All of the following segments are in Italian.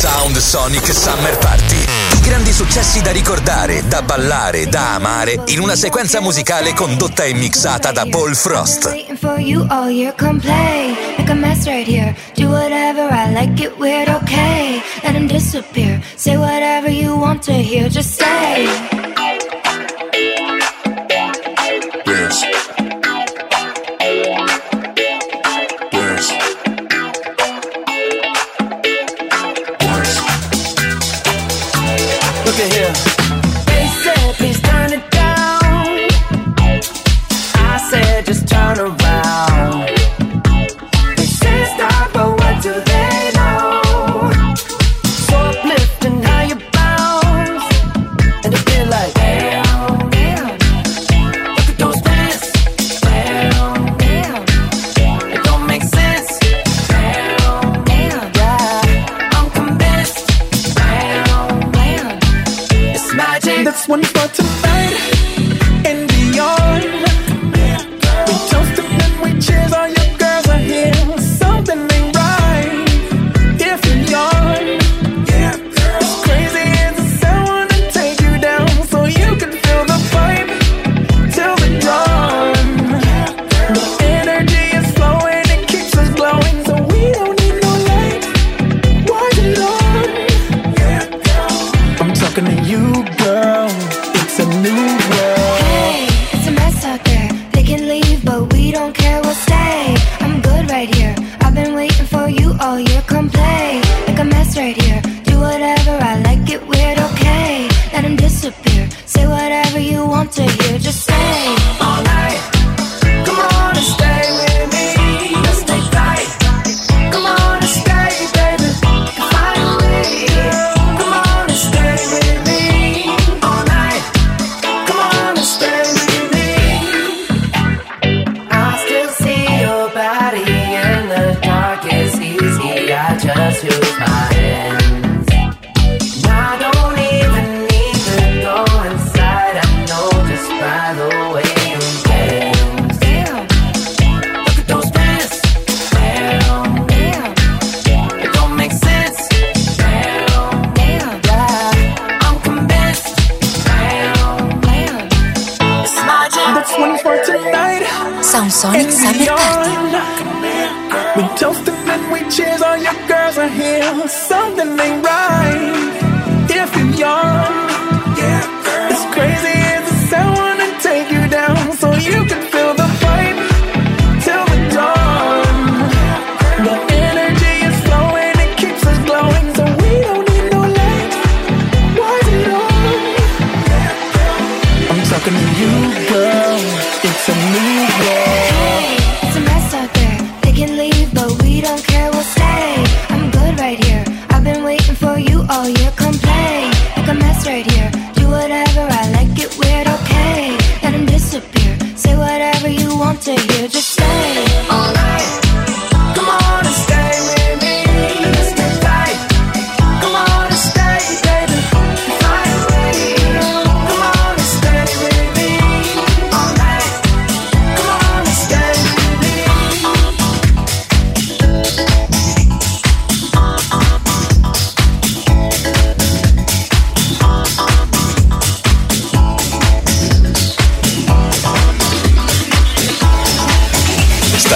Sound Sonic Summer Party. I grandi successi da ricordare, da ballare, da amare in una sequenza musicale condotta e mixata da Paul Frost. Say whatever you want to hear, just say. just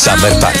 Summer Party.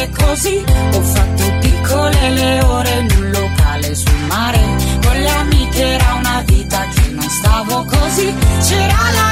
fare così. Ho fatto piccole le ore in un locale sul mare. Con le amiche era una vita che non stavo così. C'era la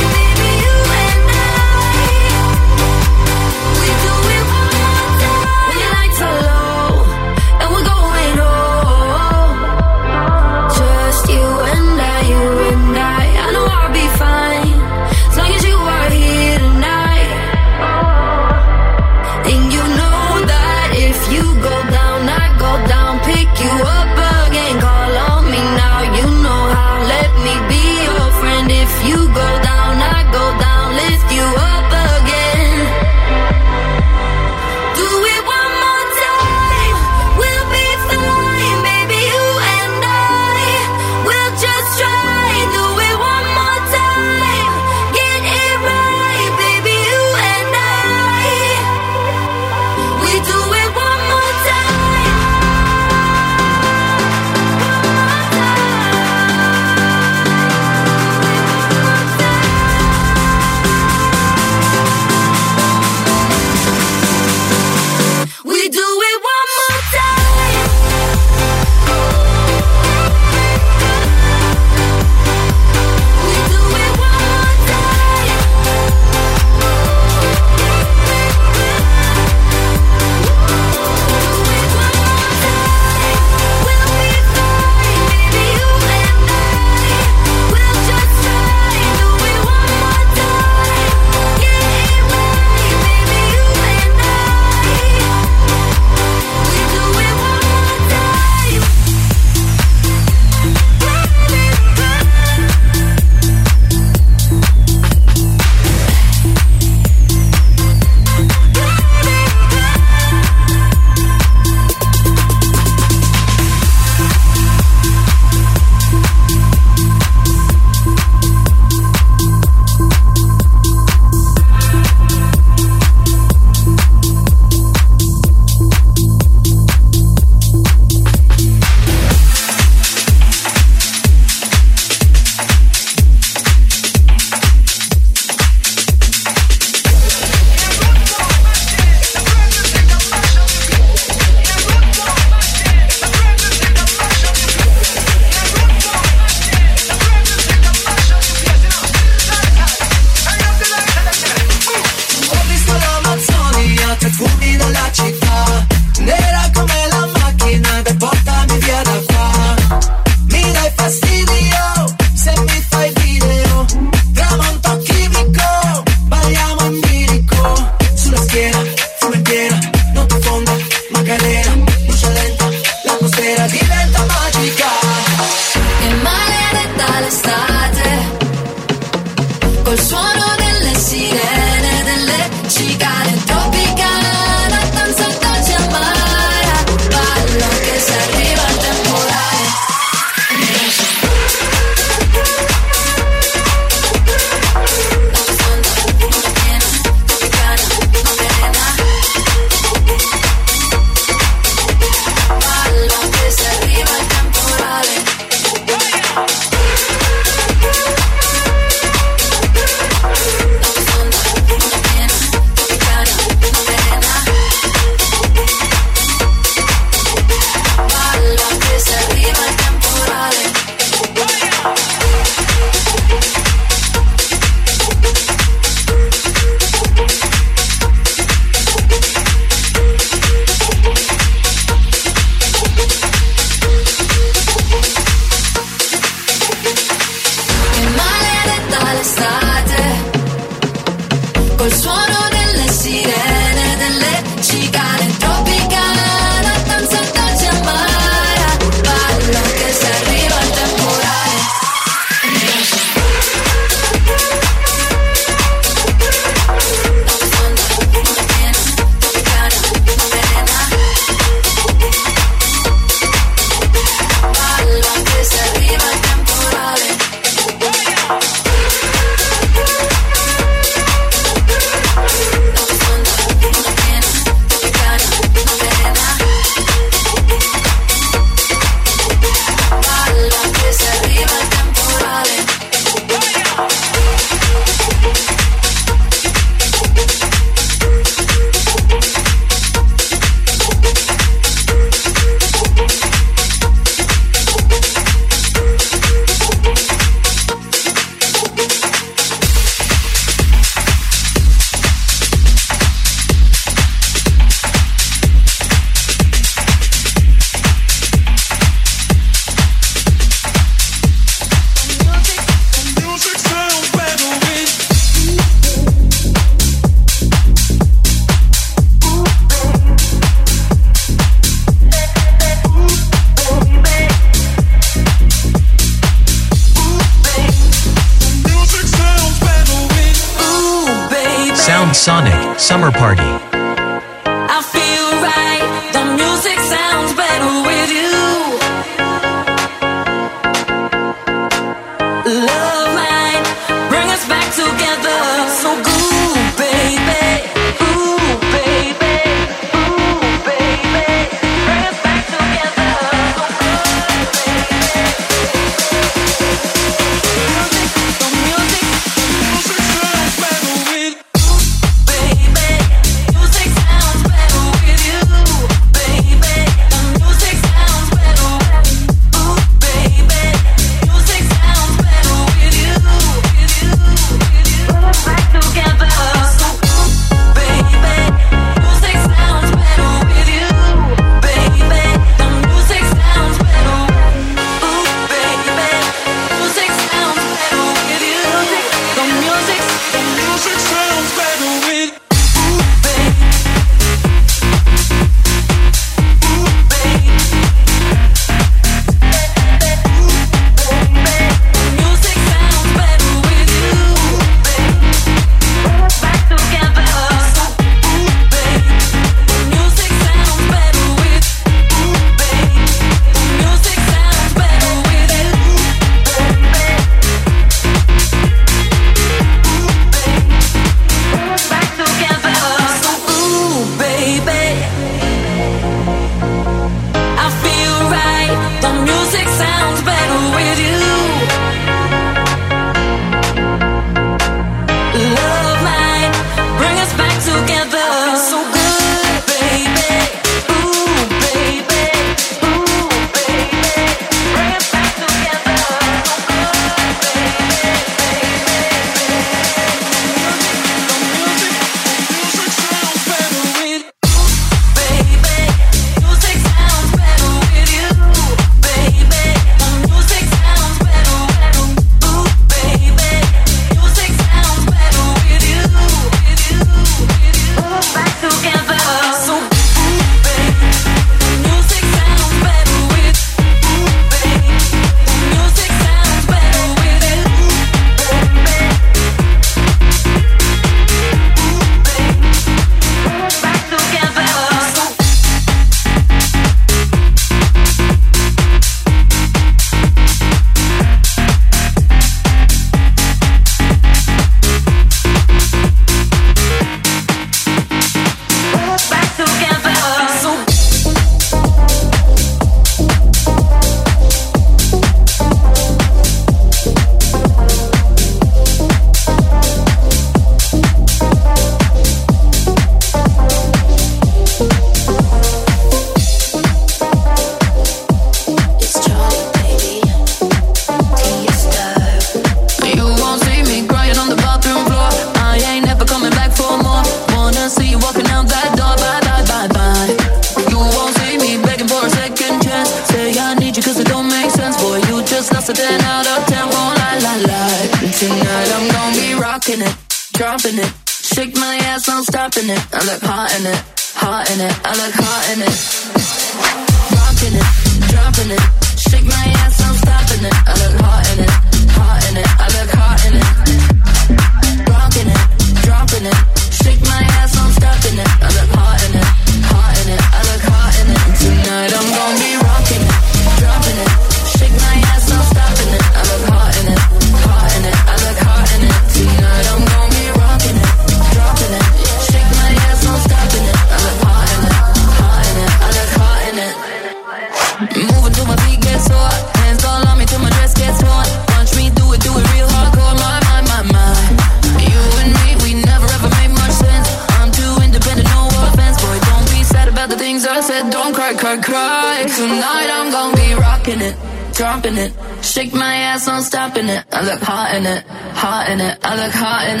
the things I said. Don't cry, cry, cry. Tonight I'm gonna be rocking it, dropping it. Shake my ass, on stopping it. I look hot in it, hot in it. I look hot in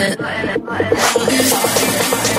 it.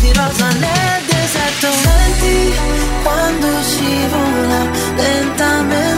vestiti rosa nel deserto. Senti quando scivola lentamente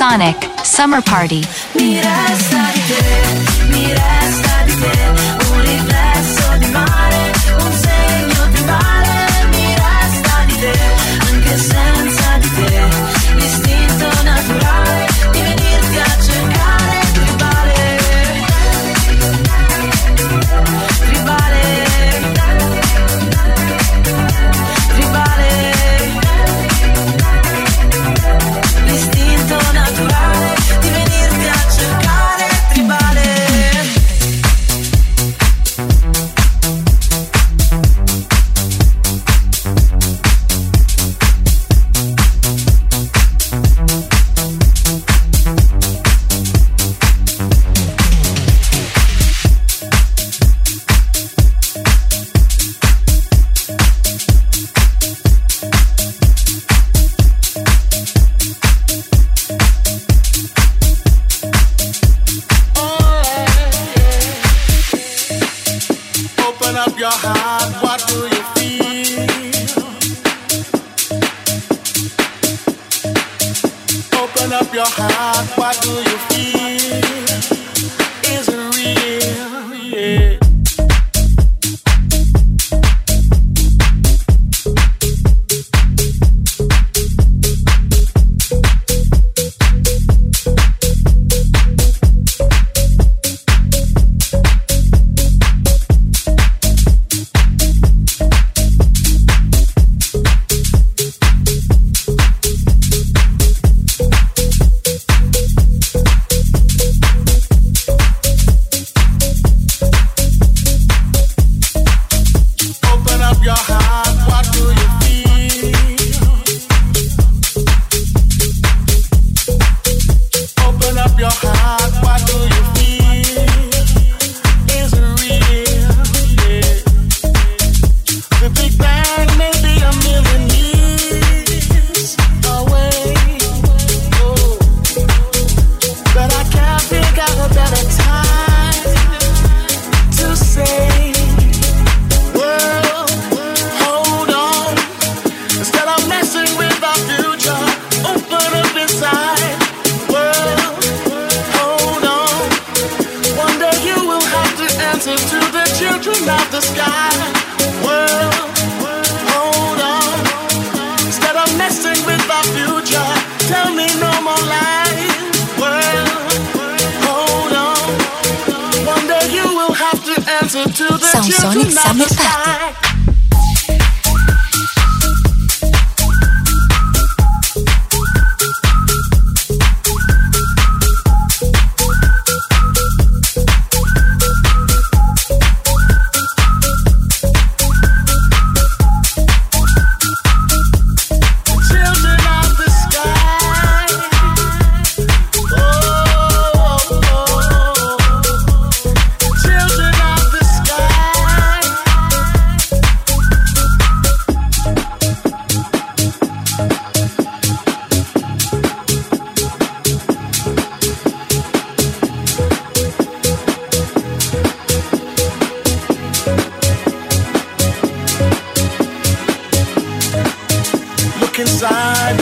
Sonic Summer Party.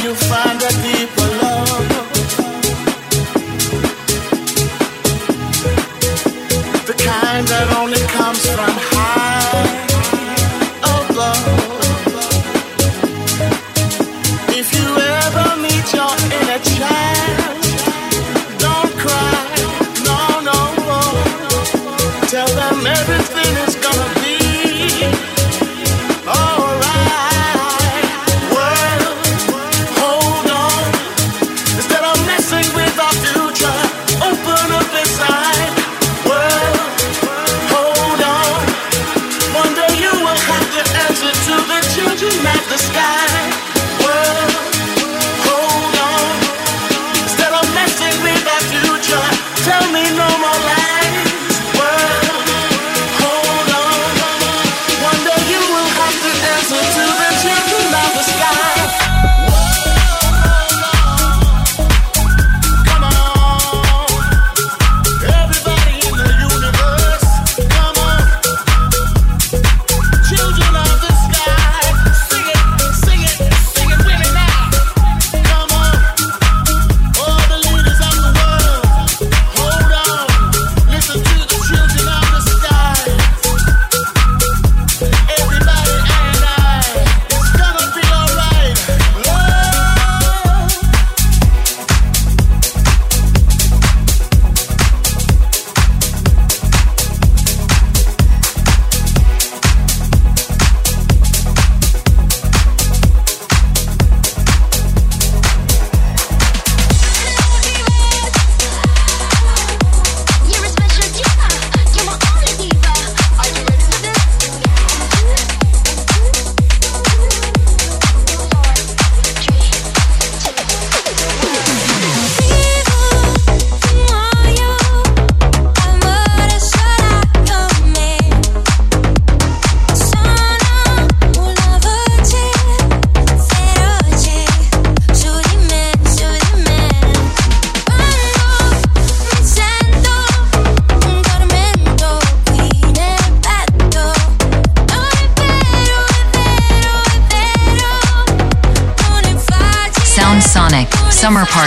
you find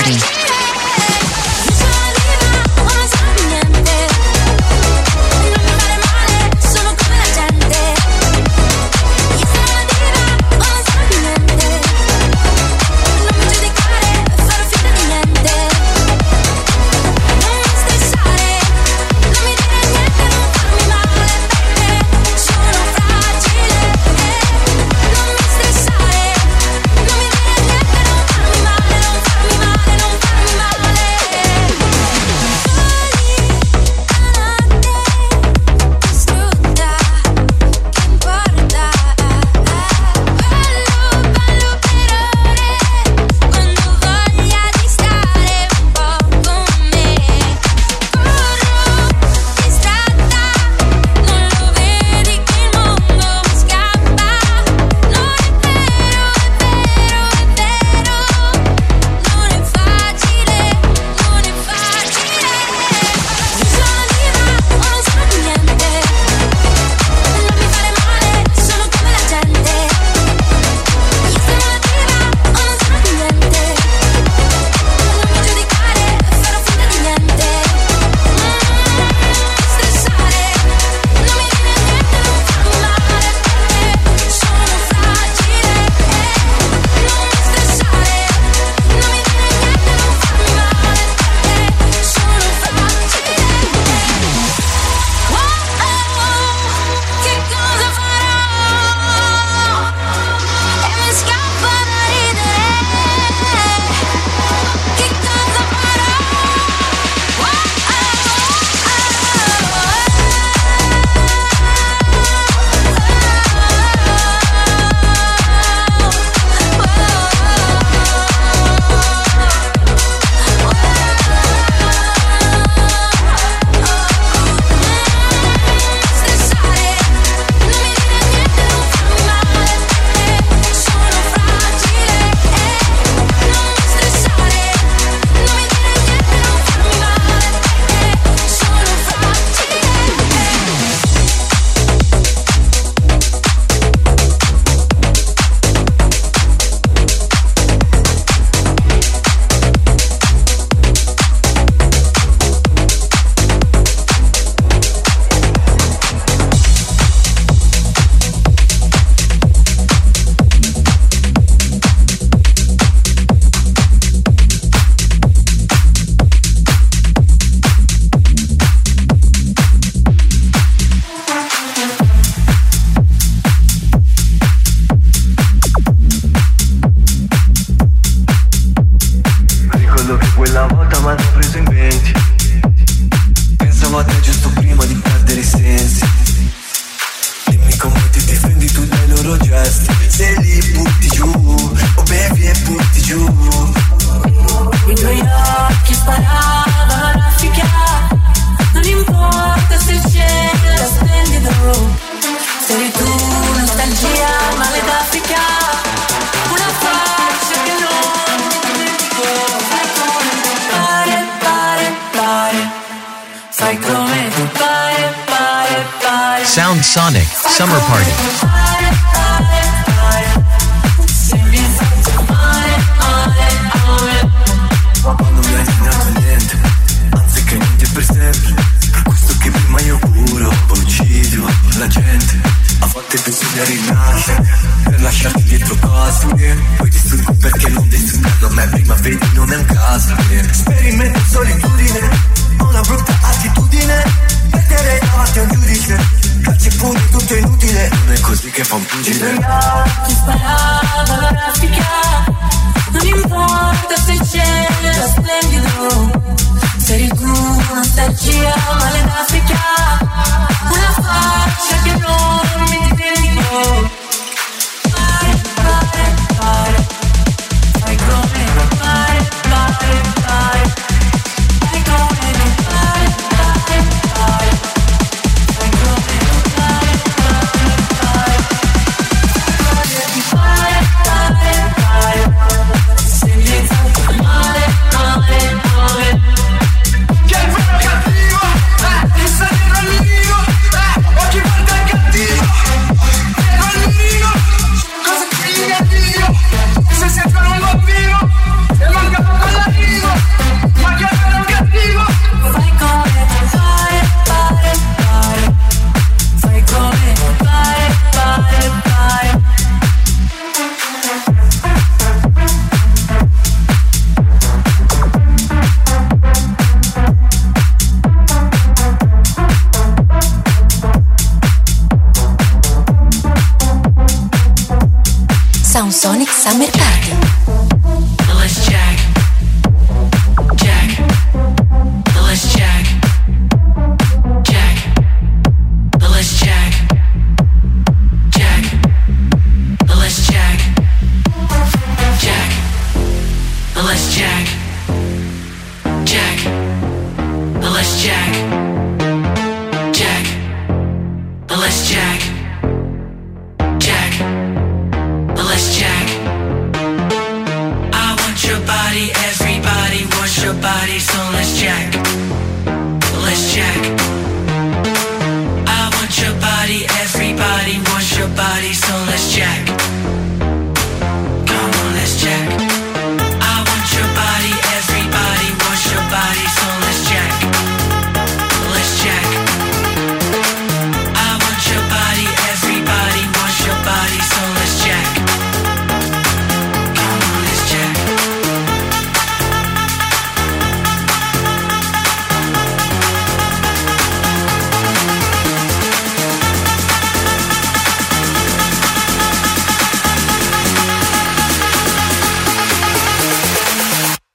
Party.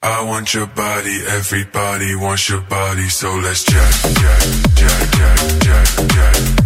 I want your body, everybody wants your body, so let's jack, jack, jack, jack, jack, jack.